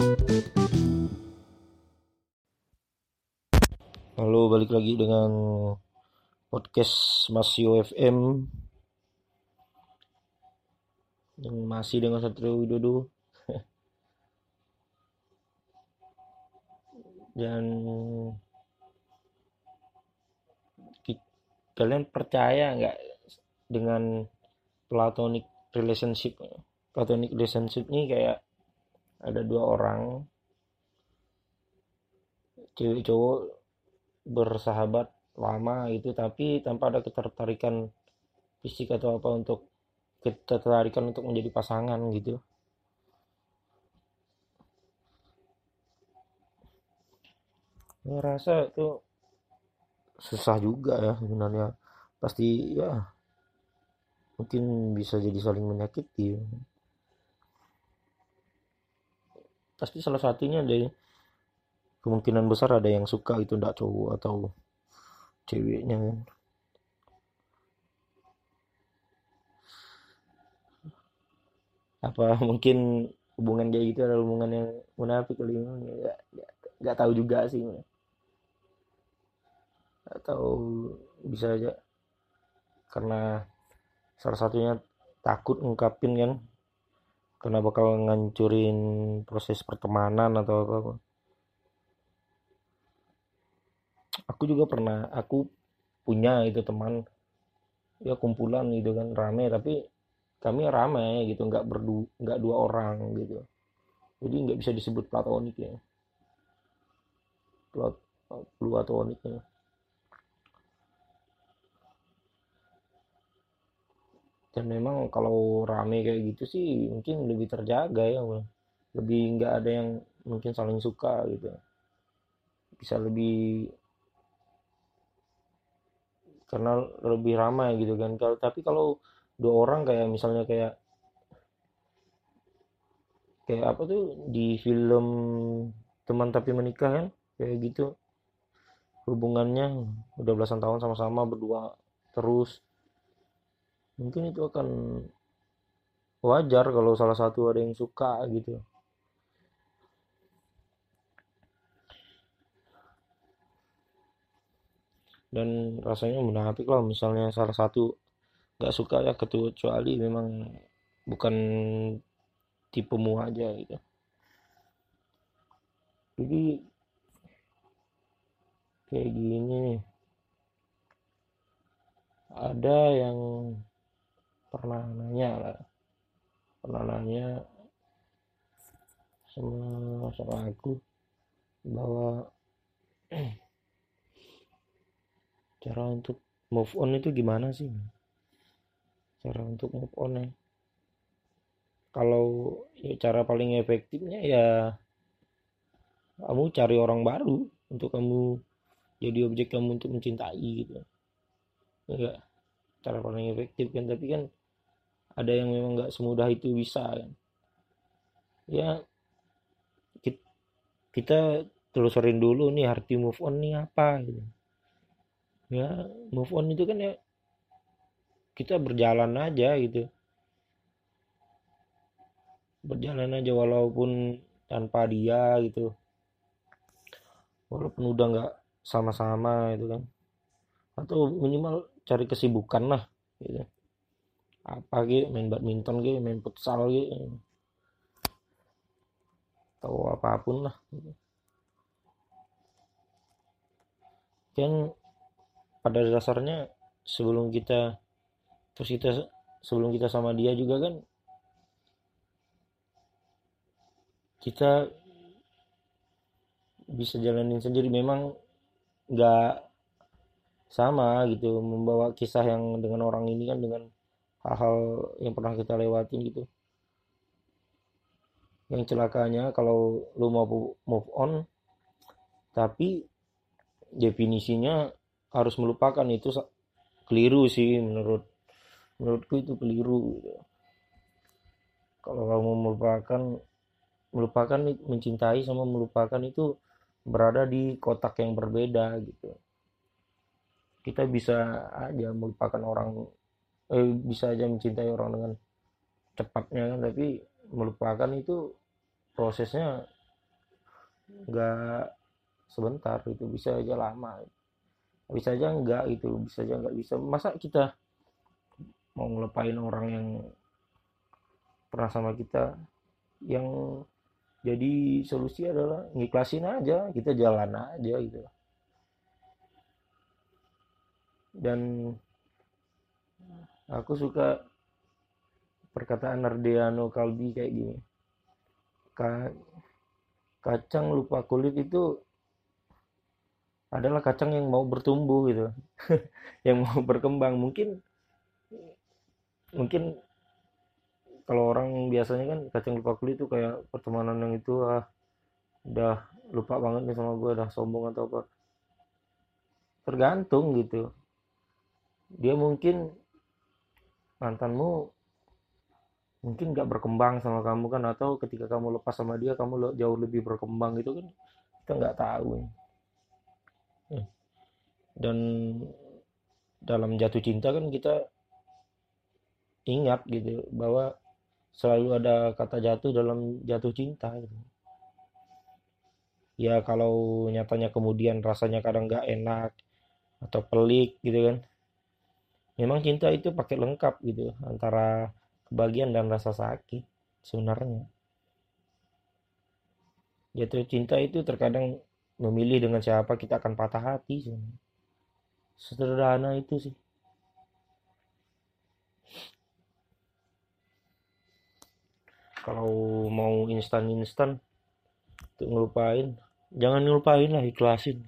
Halo, balik lagi dengan podcast Masio FM yang masih dengan Satrio Widodo. Dan kalian percaya nggak dengan platonic relationship platonic relationship ini kayak ada dua orang. Cewek cowok bersahabat lama itu tapi tanpa ada ketertarikan fisik atau apa untuk ketertarikan untuk menjadi pasangan gitu. Saya rasa itu susah juga ya sebenarnya. Pasti ya mungkin bisa jadi saling menyakiti pasti salah satunya ada kemungkinan besar ada yang suka itu ndak cowok atau ceweknya kan. Apa mungkin hubungan kayak gitu adalah hubungan yang munafik kali ya. Nggak tahu juga sih atau bisa aja. Karena salah satunya takut ngungkapin kan karena bakal ngancurin proses pertemanan atau apa, apa. aku juga pernah aku punya itu teman. Ya kumpulan gitu kan rame. Tapi kami rame gitu nggak berdu nggak dua orang gitu. Jadi nggak bisa disebut platonik ya plat platonik ya dan memang kalau rame kayak gitu sih mungkin lebih terjaga ya lebih nggak ada yang mungkin saling suka gitu. Bisa lebih karena lebih ramai gitu kan. Kalau tapi kalau dua orang kayak misalnya kayak kayak apa tuh di film teman tapi menikah kan kayak gitu. Hubungannya udah belasan tahun sama-sama berdua terus mungkin itu akan wajar kalau salah satu ada yang suka gitu. Dan rasanya munafik lah misalnya salah satu nggak suka ya kecuali memang bukan tipemu aja gitu. Jadi kayak gini nih. Ada yang pernah nanya lah. Pernah nanya sama sama aku bahwa cara untuk move on itu gimana sih? Cara untuk move on ya. Kalau ya cara paling efektifnya ya kamu cari orang baru untuk kamu jadi objek kamu untuk mencintai gitu. Enggak cara paling efektif kan tapi kan ada yang memang nggak semudah itu bisa kan. Ya kita telusurin dulu nih arti move on nih apa gitu. Ya move on itu kan ya kita berjalan aja gitu. Berjalan aja walaupun tanpa dia gitu. Walaupun udah nggak sama-sama itu kan. Atau minimal cari kesibukan lah gitu apa gitu main badminton gitu main futsal gitu atau apa pun lah. Kan pada dasarnya sebelum kita terus kita sebelum kita sama dia juga kan kita bisa jalanin sendiri. Memang nggak sama gitu membawa kisah yang dengan orang ini kan dengan hal-hal yang pernah kita lewatin gitu. Yang celakanya kalau lu mau move on tapi definisinya harus melupakan. Itu keliru sih menurut menurutku itu keliru gitu. kalau kamu melupakan melupakan mencintai sama melupakan itu berada di kotak yang berbeda gitu. Kita bisa aja melupakan orang eh, bisa aja mencintai orang dengan cepatnya kan tapi melupakan itu prosesnya nggak sebentar itu bisa aja lama. Bisa aja enggak itu bisa aja enggak bisa. Masa kita mau ngelupain orang yang pernah sama kita? Yang jadi solusi adalah ngiklasin aja. Kita jalan aja gitu. Dan aku suka perkataan Nardiano Kalbi kayak gini. Kacang lupa kulit itu adalah kacang yang mau bertumbuh gitu. Yang mau berkembang. Mungkin mungkin kalau orang biasanya kan kacang lupa kulit itu kayak pertemanan yang itu ah udah lupa banget nih sama gue udah sombong atau apa. Tergantung gitu. Dia mungkin mantanmu mungkin gak berkembang sama kamu kan atau ketika kamu lepas sama dia kamu jauh lebih berkembang gitu kan kita nggak tahu Hmm. dan dalam jatuh cinta kan kita ingat gitu bahwa selalu ada kata jatuh dalam jatuh cinta gitu. ya kalau nyatanya kemudian rasanya kadang nggak enak atau pelik gitu kan memang cinta itu pakai lengkap gitu antara kebahagiaan dan rasa sakit sebenarnya. Jatuh cinta itu terkadang memilih dengan siapa kita akan patah hati sederhana itu sih. Kalau mau instan-instan untuk ngelupain jangan ngelupain lah ikhlasin.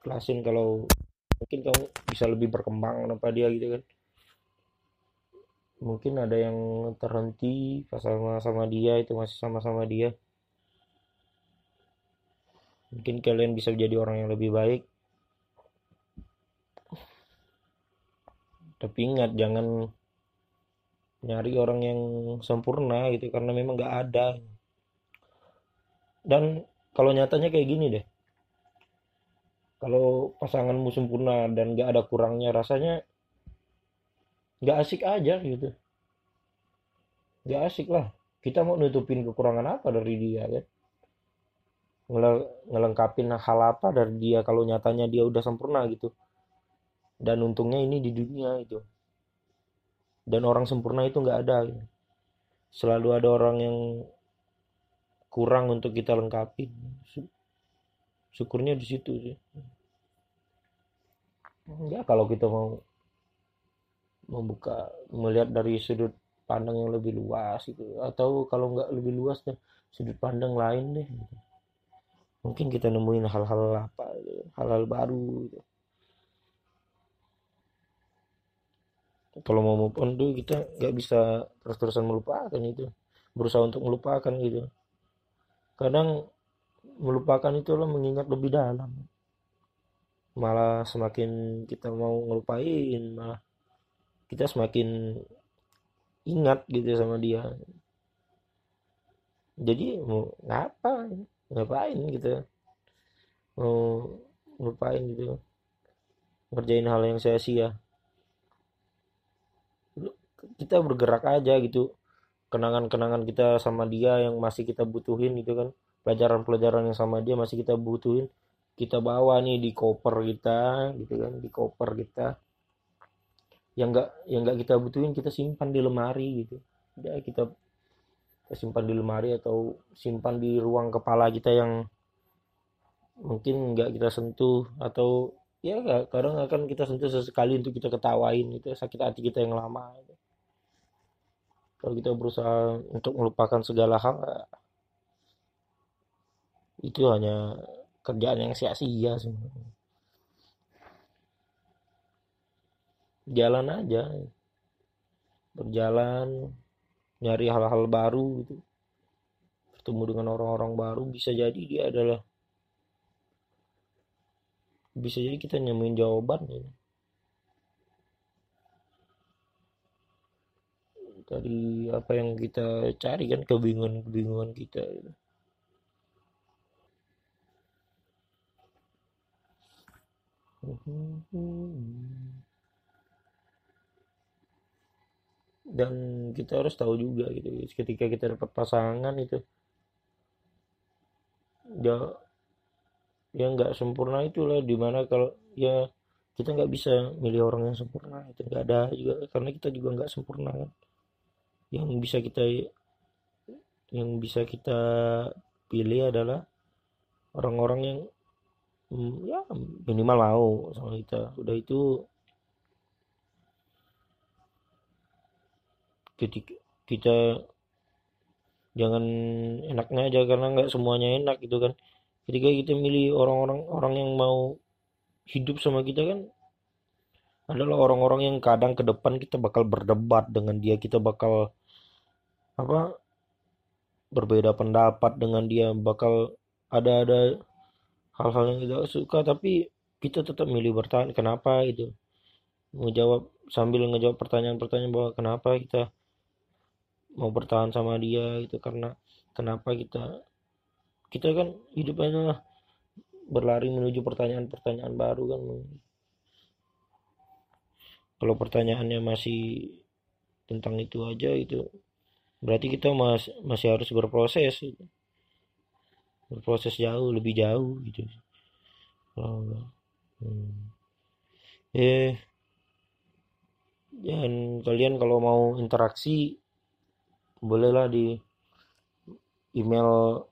Ikhlasin kalau mungkin kamu bisa lebih berkembang tanpa dia gitu kan. Mungkin ada yang terhenti pas sama sama dia itu masih sama-sama dia. Mungkin kalian bisa menjadi orang yang lebih baik. Tapi ingat jangan nyari orang yang sempurna gitu karena memang nggak ada. Dan kalau nyatanya kayak gini deh kalau pasanganmu sempurna dan nggak ada kurangnya rasanya nggak asik aja gitu. Nggak asik lah. Kita mau nutupin kekurangan apa dari dia kan? Ngelengkapin hal apa dari dia kalau nyatanya dia udah sempurna gitu. Dan untungnya ini di dunia itu. Dan orang sempurna itu nggak ada. Gitu. selalu ada orang yang kurang untuk kita lengkapi syukurnya di situ sih. Ya kalau kita mau membuka melihat dari sudut pandang yang lebih luas gitu atau kalau nggak lebih luas deh sudut pandang lain deh. Mungkin kita nemuin hal-hal apa hal-hal baru gitu. kalau mau move on tuh kita nggak bisa terus-terusan melupakan itu. Berusaha untuk melupakan gitu. Kadang melupakan itu lo mengingat lebih dalam. Malah semakin kita mau ngelupain malah kita semakin ingat gitu sama dia. Jadi mau ngapa ngapain gitu? Mau ngapain gitu? Ngerjain hal yang sia-sia. Kita bergerak aja gitu. Kenangan-kenangan kita sama dia yang masih kita butuhin gitu kan pelajaran-pelajaran yang sama dia masih kita butuhin. Kita bawa nih di koper kita gitu kan di koper kita. Yang enggak yang enggak kita butuhin kita simpan di lemari gitu. Ya kita kita simpan di lemari atau simpan di ruang kepala kita yang mungkin nggak kita sentuh atau ya kadang akan kita sentuh sesekali untuk kita ketawain itu sakit hati kita yang lama gitu. kalau kita berusaha untuk melupakan segala hal itu hanya kerjaan yang sia-sia sebenarnya. Jalan aja. Berjalan nyari hal-hal baru gitu. Bertemu dengan orang-orang baru bisa jadi dia adalah bisa jadi kita nemuin jawaban ini dari apa yang kita cari kan kebingungan-kebingungan kita gitu. Dan kita harus tahu juga gitu ketika kita dapat pasangan itu ya ya nggak sempurna itulah di mana kalau ya kita nggak bisa milih orang yang sempurna itu nggak ada juga karena kita juga nggak sempurna kan. Yang bisa kita yang bisa kita pilih adalah orang-orang yang ya minimal mau. Sama kita udah itu ketika kita jangan enaknya aja karena nggak semuanya enak gitu kan. Ketika kita milih orang-orang orang yang mau hidup sama kita kan adalah orang-orang yang kadang ke depan kita bakal berdebat dengan dia. Kita bakal apa berbeda pendapat dengan dia. Bakal ada ada hal-hal yang tidak suka tapi kita tetap milih bertahan kenapa itu menjawab sambil ngejawab pertanyaan-pertanyaan bahwa kenapa kita mau bertahan sama dia itu karena kenapa kita kita kan hidupnya berlari menuju pertanyaan-pertanyaan baru kan kalau pertanyaannya masih tentang itu aja itu berarti kita mas, masih harus berproses gitu. Berproses jauh lebih jauh gitu. Oh, hmm. eh dan kalian kalau mau interaksi bolehlah di email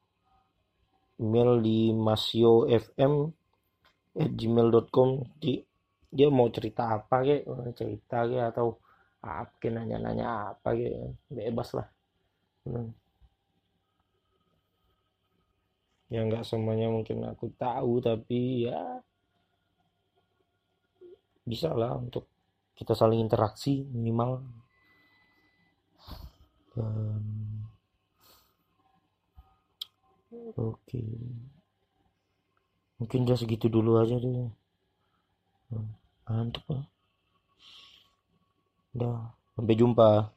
email di fm at gmail.com di dia mau cerita apa kayak cerita kayak atau apa nanya-nanya apa kayak bebas lah. Hmm. Ya nggak semuanya mungkin aku tahu tapi ya bisa lah untuk kita saling interaksi minimal. Dan oke. Mungkin udah segitu dulu aja deh. Mantap lah udah sampai jumpa